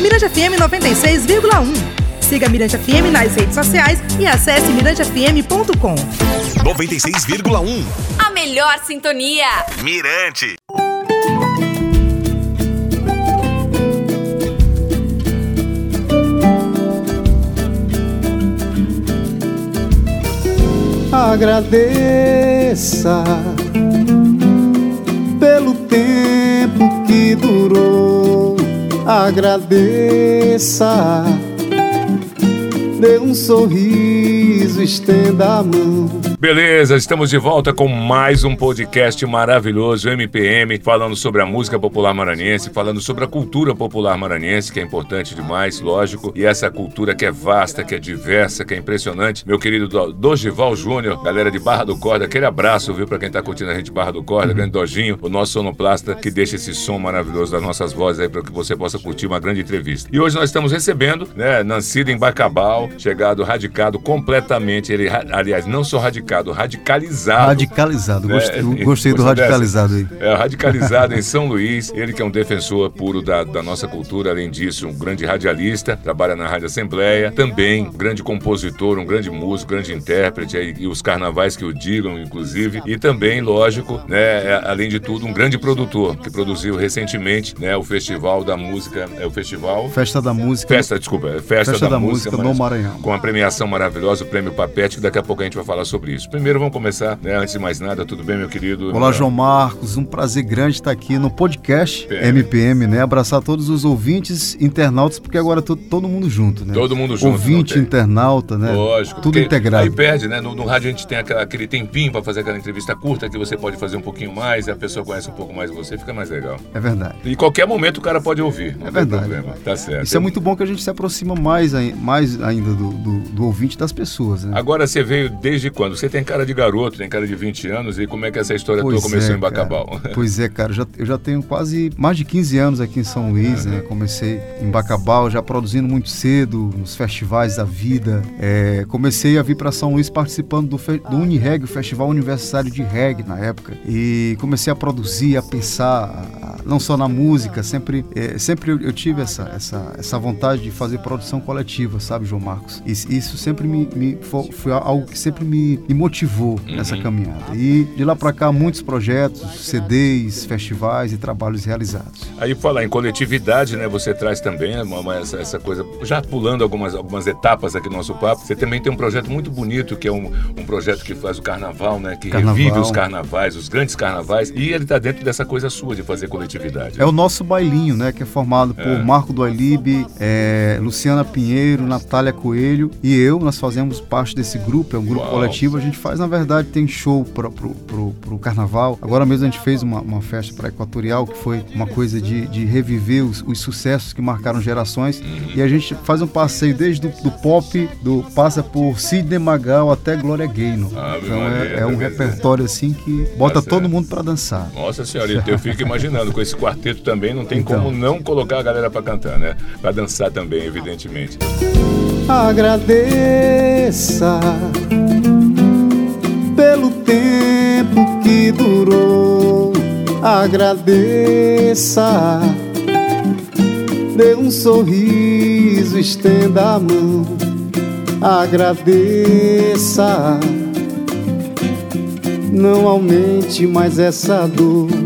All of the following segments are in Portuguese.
Mirante FM 96,1. Siga Mirante FM nas redes sociais e acesse mirantefm.com. 96,1. A melhor sintonia. Mirante. Agradeça pelo tempo que durou. Agradeça, dê um sorriso, estenda a mão. Beleza, estamos de volta com mais um podcast maravilhoso, MPM, falando sobre a música popular maranhense, falando sobre a cultura popular maranhense, que é importante demais, lógico, e essa cultura que é vasta, que é diversa, que é impressionante. Meu querido Dogival Júnior, galera de Barra do Corda, aquele abraço, viu, pra quem tá curtindo a gente Barra do Corda, grande Dojinho, o nosso sonoplasta, que deixa esse som maravilhoso das nossas vozes aí para que você possa curtir uma grande entrevista. E hoje nós estamos recebendo, né, nascido em Bacabal, chegado radicado completamente, ele, aliás, não só radicado, radicalizado. Radicalizado, gostei, é, gostei do radicalizado aí. É, radicalizado em São Luís. Ele que é um defensor puro da, da nossa cultura, além disso, um grande radialista, trabalha na Rádio Assembleia, também um grande compositor, um grande músico, grande intérprete, e, e os carnavais que o digam, inclusive, e também, lógico, né, é, além de tudo, um grande produtor, que produziu recentemente né, o Festival da Música, é o Festival... Festa da Música. Festa, desculpa, é Festa, Festa da, da, Música, no Maranhão. Com a premiação maravilhosa, o Prêmio Papete, que daqui a pouco a gente vai falar sobre isso. Primeiro vamos começar, né? Antes de mais nada, tudo bem, meu querido? Olá, João Marcos. Um prazer grande estar aqui no podcast PM. MPM, né? Abraçar todos os ouvintes, internautas, porque agora tô todo mundo junto, né? Todo mundo junto. Ouvinte, internauta, né? Lógico. Tudo integrado. Aí perde, né? No, no rádio a gente tem aquela, aquele tempinho para fazer aquela entrevista curta que você pode fazer um pouquinho mais e a pessoa conhece um pouco mais você, fica mais legal. É verdade. E qualquer momento o cara pode ouvir. é verdade. Problema. Tá certo. Isso é muito bom que a gente se aproxima mais, mais ainda do, do, do ouvinte das pessoas, né? Agora você veio desde quando? Você tem cara de garoto tem cara de 20 anos, e como é que essa história pois toda começou é, em Bacabal? Cara. Pois é, cara, eu já, eu já tenho quase mais de 15 anos aqui em São Luís, uhum. né? Comecei em Bacabal, já produzindo muito cedo, nos festivais da vida. É, comecei a vir para São Luís participando do, do Unireg, o Festival Universitário de Reggae na época. E comecei a produzir, a pensar, não só na música, sempre, é, sempre eu, eu, tive essa, essa, essa vontade de fazer produção coletiva, sabe, João Marcos? Isso, isso sempre me, me foi, foi, algo que sempre me, me motivou. Uhum nessa caminhada. E de lá para cá, muitos projetos, CDs, festivais e trabalhos realizados. Aí, falar em coletividade, né? Você traz também uma, uma, essa, essa, coisa, já pulando algumas, algumas etapas aqui no nosso papo, você também tem um projeto muito bonito, que é um, um projeto que faz o carnaval, né? Que carnaval. revive os carnavais, os grandes carnavais, e ele está dentro dessa coisa sua de fazer coletividade. É o nosso bailinho, né? Que é formado por é. Marco do Alibe, é, Luciana Pinheiro, Natália Coelho e eu. Nós fazemos parte desse grupo, é um grupo Uau. coletivo. A gente faz, na verdade, tem show pro, pro, pro, pro carnaval. Agora mesmo a gente fez uma, uma festa para Equatorial, que foi uma coisa de, de reviver os, os sucessos que marcaram gerações. Uhum. E a gente faz um passeio desde do, do pop, do passa por Sidney Magal até Glória Gaynor. Ah, então é, é, um repertório assim que bota tá todo mundo para dançar. Nossa senhora, eu fico imaginando, com esse quarteto também não tem então. como não colocar a galera para cantar, né? Para dançar também, evidentemente. Agradeça pelo tempo que durou. Agradeça, dê um sorriso, estenda a mão. Agradeça, não aumente mais essa dor.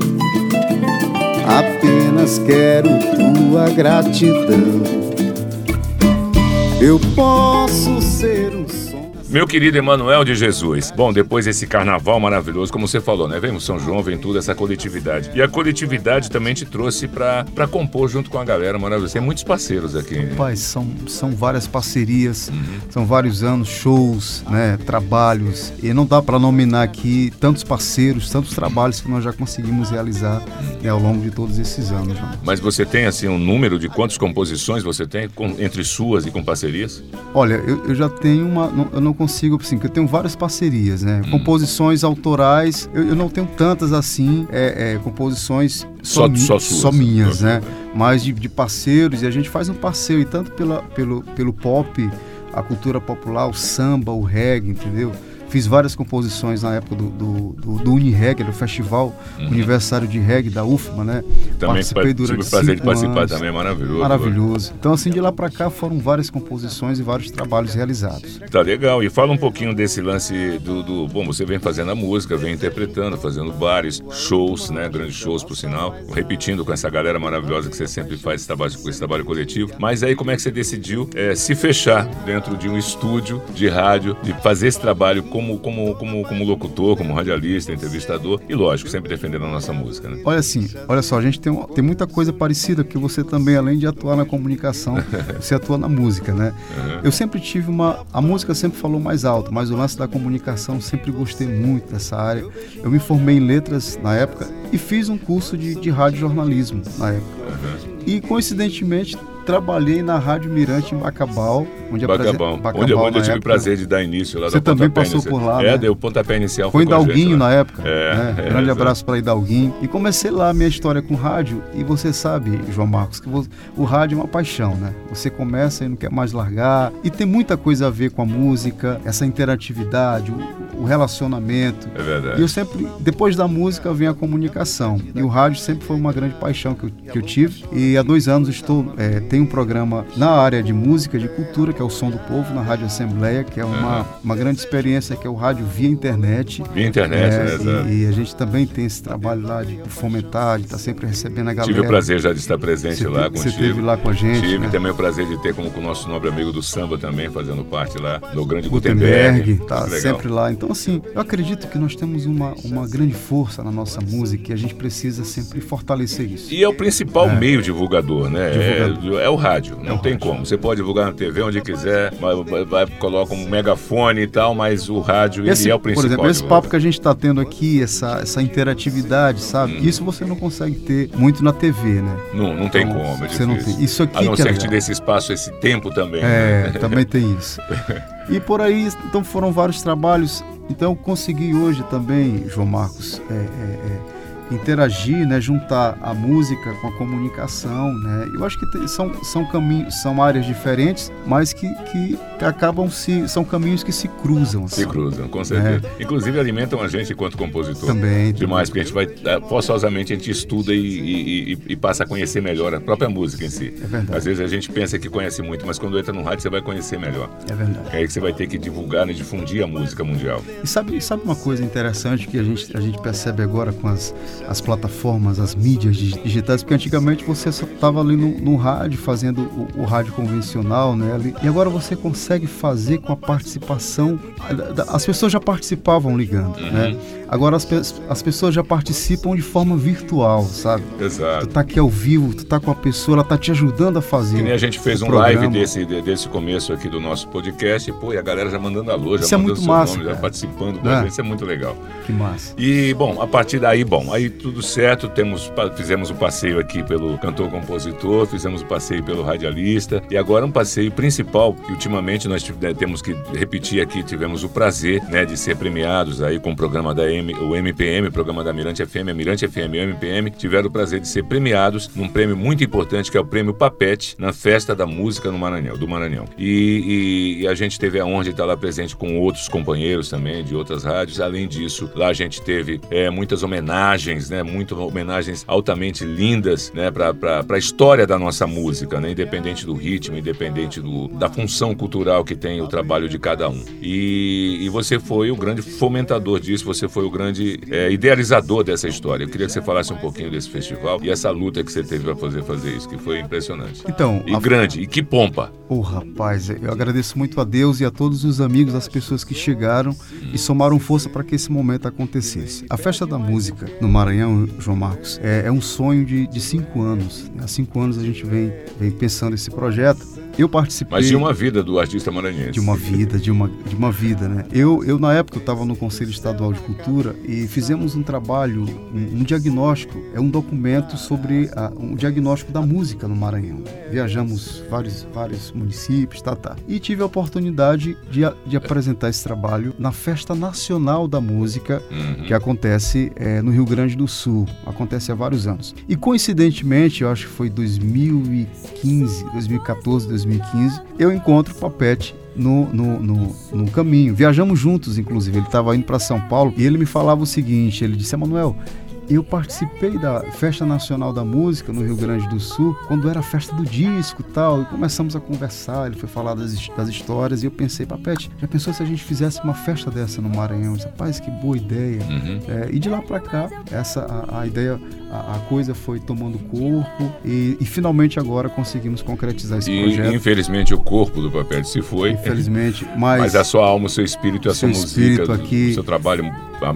Apenas quero tua gratidão. Eu posso meu querido Emanuel de Jesus. Bom, depois desse carnaval maravilhoso, como você falou, né? Vem o São João, vem tudo, essa coletividade. E a coletividade também te trouxe pra, pra compor junto com a galera maravilhosa. Tem muitos parceiros aqui. Rapaz, são, são várias parcerias, uhum. são vários anos, shows, né? Trabalhos. E não dá para nominar aqui tantos parceiros, tantos trabalhos que nós já conseguimos realizar né, ao longo de todos esses anos. Né? Mas você tem, assim, um número de quantas composições você tem com, entre suas e com parcerias? Olha, eu, eu já tenho uma. Não, eu não consigo, assim, que eu tenho várias parcerias, né? Hum. Composições autorais, eu, eu, não tenho tantas assim, é, é, composições só, só, só, só minhas, né? Mas de, de, parceiros, e a gente faz um passeio, e tanto pela, pelo, pelo pop, a cultura popular, o samba, o reggae, entendeu? Fiz várias composições na época do, do, do, do Unireg, do Festival Aniversário de Reggae da UFMA, né? Uhum. Também Participei tive durante o prazer de participar anos. também, maravilhoso. Maravilhoso. Então, assim, de lá pra cá foram várias composições e vários trabalhos realizados. Tá legal. E fala um pouquinho desse lance do, do- Bom, você vem fazendo a música, vem interpretando, fazendo vários shows, né? Grandes shows, por sinal. Repetindo com essa galera maravilhosa que você sempre faz esse trabalho, com esse trabalho coletivo. Mas aí, como é que você decidiu eh, se fechar dentro de um estúdio de rádio, de fazer esse trabalho como, como, como, como locutor, como radialista, entrevistador e, lógico, sempre defendendo a nossa música, né? Olha assim, olha só, a gente tem, tem muita coisa parecida, porque você também, além de atuar na comunicação, você atua na música, né? Eu sempre tive uma. A música sempre falou mais alto, mas o lance da comunicação sempre gostei muito dessa área. Eu me formei em letras na época e fiz um curso de, de rádio jornalismo na época. E coincidentemente trabalhei na Rádio Mirante em Bacabal, onde Bacabão. Bacabal onde, onde eu tive o prazer de dar início lá Você também passou inicial. por lá, É, né? deu o pontapé inicial. Foi em Dalguinho na época. É, né? é, Grande exato. abraço para Hidalguinho. E comecei lá a minha história com rádio. E você sabe, João Marcos, que o rádio é uma paixão, né? Você começa e não quer mais largar. E tem muita coisa a ver com a música, essa interatividade, o, o relacionamento. É verdade. E eu sempre, depois da música, vem a comunicação. E o rádio sempre foi uma grande paixão que eu, que eu tive. E há dois anos estou, é, tenho um programa na área de música, de cultura, que é o Som do Povo, na Rádio Assembleia, que é uma, uma grande experiência, que é o rádio via internet. Via internet, É, né? Exato. e, e a gente também tem esse trabalho lá de fomentar, de estar sempre recebendo a galera. Tive o prazer já de estar presente Você lá te- você contigo. esteve lá com a gente, Tive né? também o prazer de ter como com o nosso nobre amigo do samba também, fazendo parte lá do Grande Gutenberg. Gutenberg, tá Legal. sempre lá. Então, assim, eu acredito que nós temos uma, uma grande força na nossa música e a gente precisa sempre fortalecer isso. E é o principal meio divulgador, né? Divulgador. É, é o rádio, não tem como. Você pode divulgar na TV onde quiser, vai, vai- vai- coloca um megafone e tal, mas o rádio ele Esse, é o principal. por exemplo, esse papo que a gente está tendo aqui, essa, essa interatividade, sabe? Hum. Isso você não consegue ter muito na TV, né? Não, não tem Então, como, é você não tem. Isso aqui A não que é ser que te dê esse espaço, esse tempo também. É, né? também tem isso. E por aí, então foram vários trabalhos. Então consegui hoje também, João Marcos, é, é, é, interagir, né, juntar a música com a comunicação, né? Eu acho que tem- são, são caminhos, são áreas diferentes, mas que, que, acabam se são caminhos que se cruzam. Se assim. cruzam, com certeza. Inclusive alimentam a gente enquanto compositor. Também, Demais, porque a gente vai, eh, forçosamente, a gente estuda e, e- e- passa a conhecer melhor a própria música em si. É verdade. Às vezes a gente pensa que conhece muito, mas quando entra no rádio você vai conhecer melhor. É verdade. É aí que você vai ter que divulgar e difundir a música mundial. E sabe, sabe uma coisa interessante que a gente, a gente percebe agora com as, as plataformas, as mídias dig- digitais? Porque antigamente você só estava ali no, no rádio, fazendo o, o rádio convencional, né? ali, e agora você consegue fazer com a participação. As pessoas já participavam ligando, né? Agora as, as pessoas já participam de forma virtual, sabe? Tu Exato. tá aqui ao vivo, tu tá com a pessoa, ela tá te ajudando a fazer. Que nem a gente fez um programa. live desse, de- desse começo aqui do nosso podcast, e, pô, e a galera já mandando alô, já Isso é mandando muito seu massa, nome, já participando É. isso é muito legal. Que massa. E, bom, a partir daí, bom, aí tudo certo, temos, fizemos o passeio aqui pelo cantor-compositor, fizemos o passeio pelo radialista, e agora um passeio principal, que ultimamente nós né, temos que repetir aqui, tivemos o prazer, né, de ser premiados aí com o programa da M, o MPM, o programa da Mirante FM, a Mirante FM e o MPM, tiveram o prazer de ser premiados num prêmio muito importante, que é o prêmio Papete, na Festa da Música no Maranhão, do Maranhão. E, e- e a gente teve a honra de estar lá presente com outros companheiros também, de outras rádios. Além disso, lá a gente teve é, muitas homenagens, né? Muitas homenagens altamente lindas, né? Para a história da nossa música, né? Independente do ritmo, independente do, da função cultural que tem o trabalho de cada um. E, e você foi o grande fomentador disso, você foi o grande é, idealizador dessa história. Eu queria que você falasse um pouquinho desse festival e essa luta que você teve para fazer fazer isso, que foi impressionante. Então, E a- grande, e que pompa. Ô rapaz, eu agradeço muito a Deus e a todos os amigos, as pessoas que chegaram e somaram força para que esse momento acontecesse. A Festa da Música no Maranhão, João Marcos, é, é um sonho de, de cinco anos. Há cinco anos a gente vem, vem pensando esse projeto. Eu participei Mas de uma vida do artista maranhense. de uma vida, de uma, de uma vida, né? Eu, eu na época, eu estava no Conselho Estadual de Cultura e fizemos um trabalho, um, um diagnóstico, é um documento sobre a- um diagnóstico da música no Maranhão. Viajamos vários, vários municípios, tá, tá. E tive a oportunidade de, de apresentar esse trabalho na Festa Nacional da Música, Uhum. que acontece eh, no Rio Grande do Sul. Acontece há vários anos. E coincidentemente, eu acho que foi 2015, 2014, 2015, 2015, eu encontro o Papete no, no, no, no caminho. Viajamos juntos, inclusive. Ele estava indo para São Paulo e ele me falava o seguinte: ele disse, Emanuel, eu participei da Festa Nacional da Música no Rio Grande do Sul, quando era a festa do disco e tal, e começamos a conversar, ele foi falar das, das histórias, e eu pensei, Papete, já pensou se a gente fizesse uma festa dessa no Maranhão? Eu disse, rapaz, que boa ideia. Uhum. É, e de lá para cá, essa a, a ideia, a, a, coisa foi tomando corpo, e, e, finalmente agora conseguimos concretizar esse e, projeto. Infelizmente o corpo do Papete se foi. Infelizmente, mas... Mas a sua alma, o seu espírito, a sua música, aqui... o seu trabalho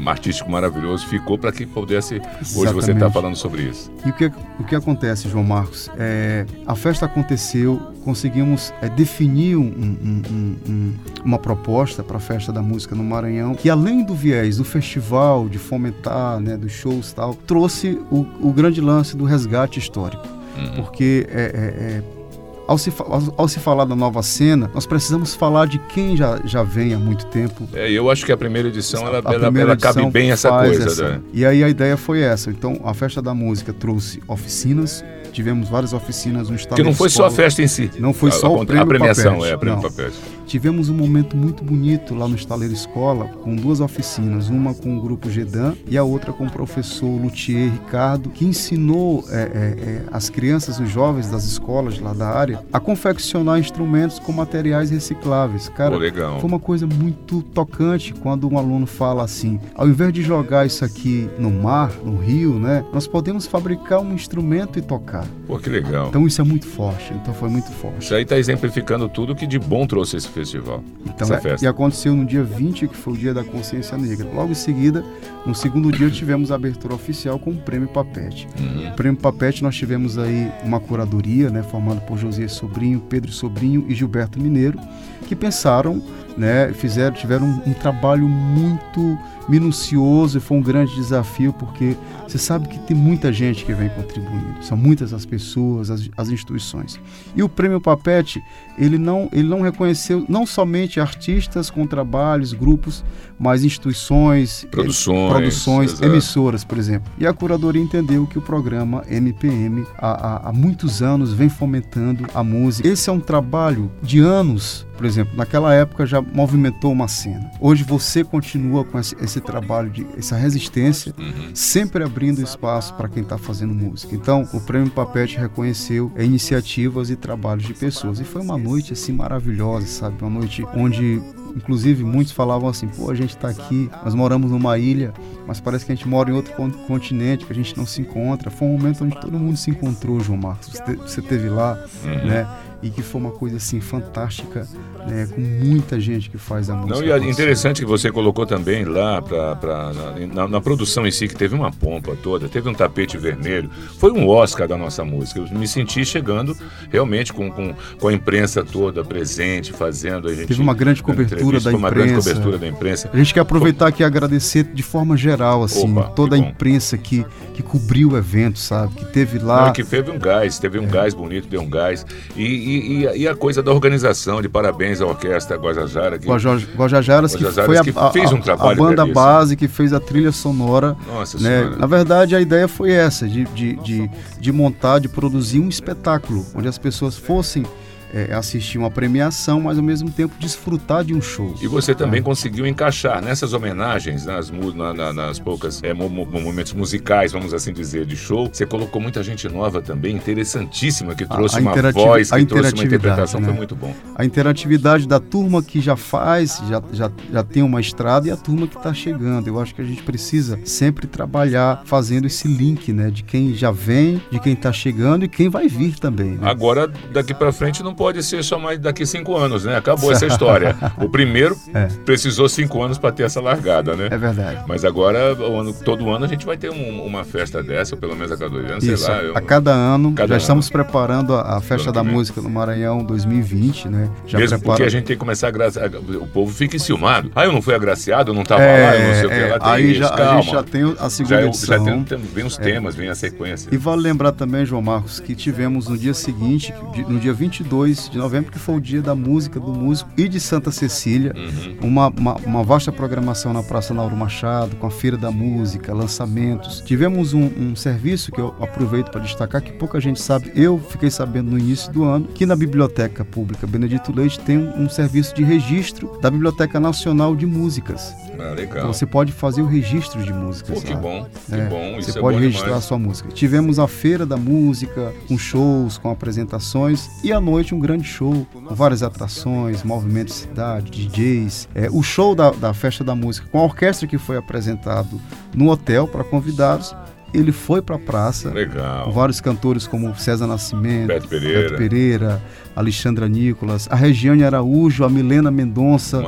artístico maravilhoso ficou para que pudesse Exatamente. hoje você estar tá falando sobre isso. E o que, o que acontece, João Marcos? É, a festa aconteceu, conseguimos é, definir um, um, um, uma proposta para a festa da música no Maranhão, que além do viés do festival, de fomentar, né, dos shows e tal, trouxe o, o grande lance do resgate histórico. Uhum. Porque é, é, é ao se, ao, ao, se falar da nova cena, nós precisamos falar de quem já, já vem há muito tempo. É, eu acho que a primeira edição, ela, ela, ela edição cabe bem essa coisa. Essa. Né? E aí a ideia foi essa. Então, a Festa da Música trouxe oficinas, tivemos várias oficinas no estado Que não foi escola. só a festa em si. Não foi só a, o prêmio A premiação, Papete. é, a prêmio. Papete. Tivemos um momento muito bonito lá no Estaleiro Escola, com duas oficinas, uma com o grupo Gedan e a outra com o professor Luthier Ricardo, que ensinou é, é, é, as crianças, os jovens das escolas lá da área, a confeccionar instrumentos com materiais recicláveis. Cara, legal. foi uma coisa muito tocante quando um aluno fala assim: ao invés de jogar isso aqui no mar, no rio, né, nós podemos fabricar um instrumento e tocar. Pô, que legal. Então isso é muito forte. Então foi muito forte. Isso aí está exemplificando tudo que de bom trouxe esse festival. Então, essa é, festa. E aconteceu no dia 20, que foi o dia da consciência negra. Logo em seguida, no segundo dia, tivemos a abertura oficial com o Prêmio Papete. Uhum. O Prêmio Papete, nós tivemos aí uma curadoria, né, formada por José Sobrinho, Pedro Sobrinho e Gilberto Mineiro, que pensaram, né, fizeram, tiveram um, um trabalho muito minucioso e foi um grande desafio porque você sabe que tem muita gente que vem contribuindo, são muitas as pessoas, as, as instituições. E o Prêmio Papete, ele não, ele não reconheceu não somente artistas com trabalhos, grupos, mas instituições, produções, produções emissoras, por exemplo. E a curadoria entendeu que o programa MPM há, há, há muitos anos vem fomentando a música. Esse é um trabalho de anos por exemplo, naquela época já movimentou uma cena. Hoje você continua com esse, esse trabalho de essa resistência, uhum. sempre abrindo espaço para quem está fazendo música. Então, o Prêmio Papete reconheceu iniciativas e trabalhos de pessoas. E foi uma noite assim maravilhosa, sabe? Uma noite onde Inclusive, muitos falavam assim: pô, a gente está aqui, nós moramos numa ilha, mas parece que a gente mora em outro continente, que a gente não se encontra. Foi um momento onde todo mundo se encontrou, João Marcos. Você, você teve lá, uhum. né? E que foi uma coisa assim fantástica, né, com muita gente que faz a música. Não, e é interessante que você colocou também lá pra, pra na, na, produção em si, que teve uma pompa toda, teve um tapete vermelho, foi um Oscar da nossa música. Eu me senti chegando realmente com, com, com a imprensa toda presente, fazendo. A gente, teve uma grande cobertura da imprensa. uma grande cobertura da imprensa. A gente quer aproveitar aqui e agradecer de forma geral, assim, Opa, toda a imprensa que, que cobriu o evento, sabe? Que teve lá. Não, que teve um gás, teve um é. gás bonito, deu um gás. e, e, e, a coisa da organização, de parabéns à orquestra Guajajara. Que, Guajajaras, que foi a, que fez um trabalho a banda base que fez a trilha sonora. Nossa né? senhora. Na verdade, a ideia foi essa, de, de, de, de montar, de produzir um espetáculo, onde as pessoas fossem é, assistir uma premiação, mas ao mesmo tempo desfrutar de um show. E você também é. conseguiu encaixar nessas homenagens, nas, na, na, nas poucas é, momentos musicais, vamos assim dizer, de show, você colocou muita gente nova também, interessantíssima, que trouxe a, a uma voz, que trouxe uma interpretação, né? foi muito bom. A interatividade da turma que já faz, já, já, já tem uma estrada e a turma que está chegando. Eu acho que a gente precisa sempre trabalhar fazendo esse link, né, de quem já vem, de quem está chegando e quem vai vir também. Né? Agora, daqui para frente não pode ser só mais daqui cinco anos, né? Acabou essa história. O primeiro é. precisou cinco anos para ter essa largada, né? É verdade. Mas agora, ano, todo ano a gente vai ter um, uma festa dessa, ou pelo menos a cada dois anos, Isso, sei lá. Eu, a cada ano, cada já ano. estamos preparando a, a Festa da Música no Maranhão 2020, né? Já Mesmo prepara... porque a gente tem que começar a agraciar. O povo fica enciumado. Ah, eu não fui agraciado, eu não estava é, lá, eu não sei o que é, lá. Tem aí isso, já, calma. a gente já tem a segunda já, edição. Já tem, tem, vem os temas, vem a sequência. E vale lembrar também, João Marcos, que tivemos no dia seguinte, no dia 22 2 de novembro, que foi o dia da música, do músico e de Santa Cecília. Uhum. Uma, uma, uma vasta programação na Praça Nauro Machado, com a Feira da Música, lançamentos. Tivemos um, um serviço que eu aproveito para destacar, que pouca gente sabe. Eu fiquei sabendo no início do ano que na Biblioteca Pública Benedito Leite tem um, um serviço de registro da Biblioteca Nacional de Músicas. Ah. Então você pode fazer o registro de músicas. Pô, que bom, que É, bom. Você é pode bom registrar a demais. sua música. Tivemos a Feira da Música, com shows, com apresentações, e à noite um grande show, com várias atrações, movimento de cidade, DJs. É, o show da, da Festa da Música, com a orquestra que foi apresentado no hotel para convidados, ele foi para a praça. Legal. Com vários cantores como César Nascimento, Beto Pereira. Beto Pereira, Alexandra Nicolas, a Regiane Araújo, a Milena Mendonça,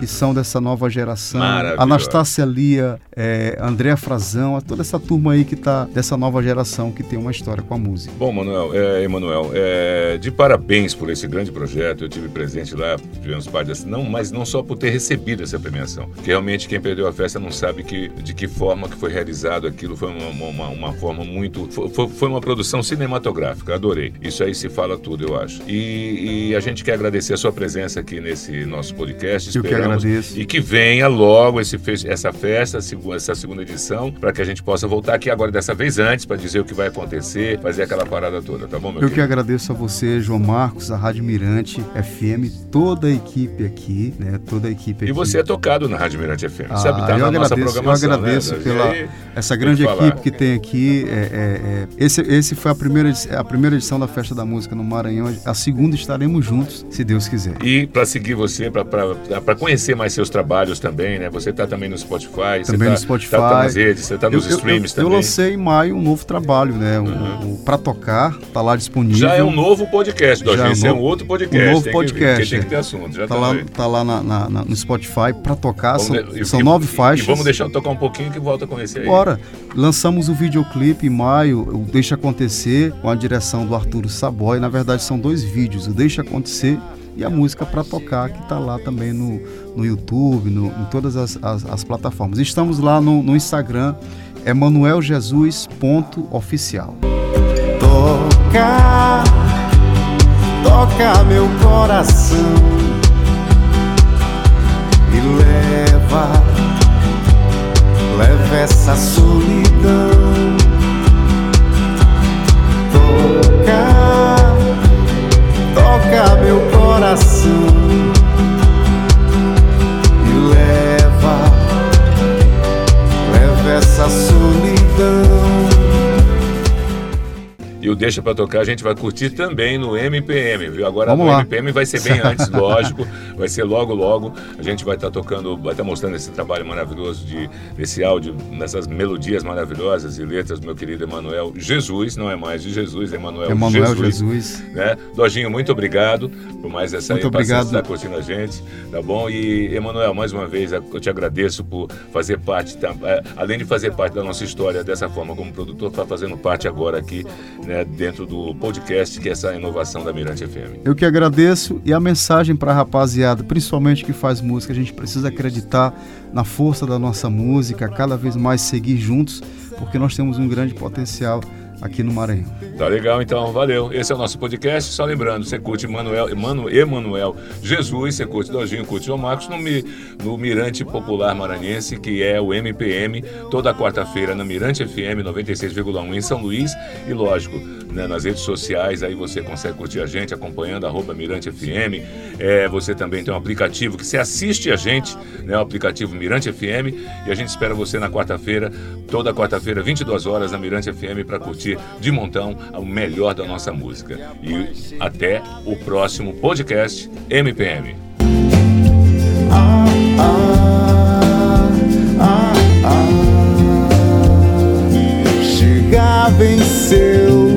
que são dessa nova geração. Anastácia Lia, é, Andréa Frazão, toda essa turma aí que tá dessa nova geração que tem uma história com a música. Bom, Manuel, é, Emanuel, é, de parabéns por esse grande projeto. Eu tive presente lá, tivemos parte dessa, não, mas não só por ter recebido essa premiação. Porque realmente quem perdeu a festa não sabe que, de que forma que foi realizado aquilo. Foi uma, uma- uma, forma muito. Foi- foi uma produção cinematográfica, adorei. Isso aí se fala tudo, eu acho. E, e a gente quer agradecer a sua presença aqui nesse nosso podcast. Eu que agradeço. E que venha logo esse, essa festa, essa segunda edição, para que a gente possa voltar aqui agora dessa vez antes, para dizer o que vai acontecer, fazer aquela parada toda, tá bom, meu Eu que querido? agradeço a você, João Marcos, a Rádio Mirante FM, toda a equipe aqui, né? Toda a equipe aqui. E você é tocado na Rádio Mirante FM, Ah, sabe? Tá eu na nossa agradeço, programação. eu agradeço né? pela aí, essa grande que equipe que tem aqui. é, é, é, esse, esse foi a primeira, a primeira edição da Festa da Música no Maranhão. A segunda estaremos juntos, se Deus quiser. E para seguir você, para conhecer mais seus trabalhos também, né? Você tá também no Spotify, você Também tá, no Spotify. Tá, tá nas redes, você tá nos eu, eu- streams eu, eu também. lancei em maio um novo trabalho, né? O, o Pra Tocar, tá lá disponível. Já é um novo podcast, Dodinho. é um Esse é um outro podcast. um novo tem que podcast, porque tem é. que ter assunto. Já Tá lá, tá lá na- na- na- no Spotify pra tocar. Vamos São, são e- nove faixas. E vamos deixar eu tocar um pouquinho que volta com esse aí. Bora. Lançamos o videoclipe em maio, o Deixa Acontecer, com a direção do Arturo Saboy. Na verdade, são dois vídeos, o Deixa Acontecer e a música Pra Tocar, que tá lá também no, no YouTube, no- em todas as, as- as plataformas. Estamos lá no, no Instagram, é manueljesus.oficial. Toca, toca meu coração e leva, leva essa solidão. O Deixa Pra Tocar a gente vai curtir também no MPM, viu? Agora Vamos no lá. MPM vai ser bem antes, lógico. Vai ser logo, logo. A gente vai estar tocando, vai estar mostrando esse trabalho maravilhoso de, desse áudio, nessas melodias maravilhosas e letras do meu querido Emanuel Jesus, não é mais de Jesus, é Emanuel Emanuel Jesus. Jesus. Né? Dojinho, muito obrigado por mais essa Muito obrigado. estar curtindo a gente, tá bom? E, Emanuel, mais uma vez, eu te agradeço por fazer parte, tá? Além de fazer parte da nossa história dessa forma como produtor, tá fazendo parte agora aqui, né, dentro do podcast, que é essa inovação da Mirante FM. Eu que agradeço e a mensagem para a rapaziada, principalmente que faz música, a gente precisa acreditar na força da nossa música, cada vez mais seguir juntos, porque nós temos um grande potencial aqui no Maranhão. Tá legal, então, valeu. Esse é o nosso podcast. Só lembrando, você curte Manuel, Emanu, Emanuel Jesus, você curte Dojinho, curte João Marcos no, no Mirante Popular Maranhense, que é o MPM, toda quarta-feira na Mirante FM 96,1 em São Luís. E lógico, né, nas redes sociais, aí você consegue curtir a gente acompanhando arroba Mirante FM. É, você também tem um aplicativo que você assiste a gente, né, o aplicativo Mirante FM. E a gente espera você na quarta-feira, toda quarta-feira, 22 horas, na Mirante FM, para curtir de montão o melhor da nossa música. E até o próximo podcast MPM. chegava em seu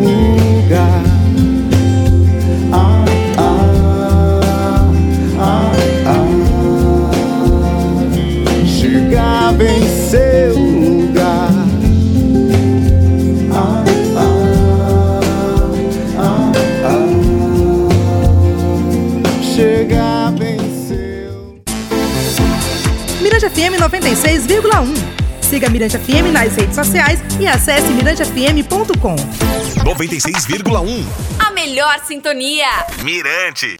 Siga Mirante FM nas redes sociais e acesse mirantefm.com. 96,1. A melhor sintonia. Mirante.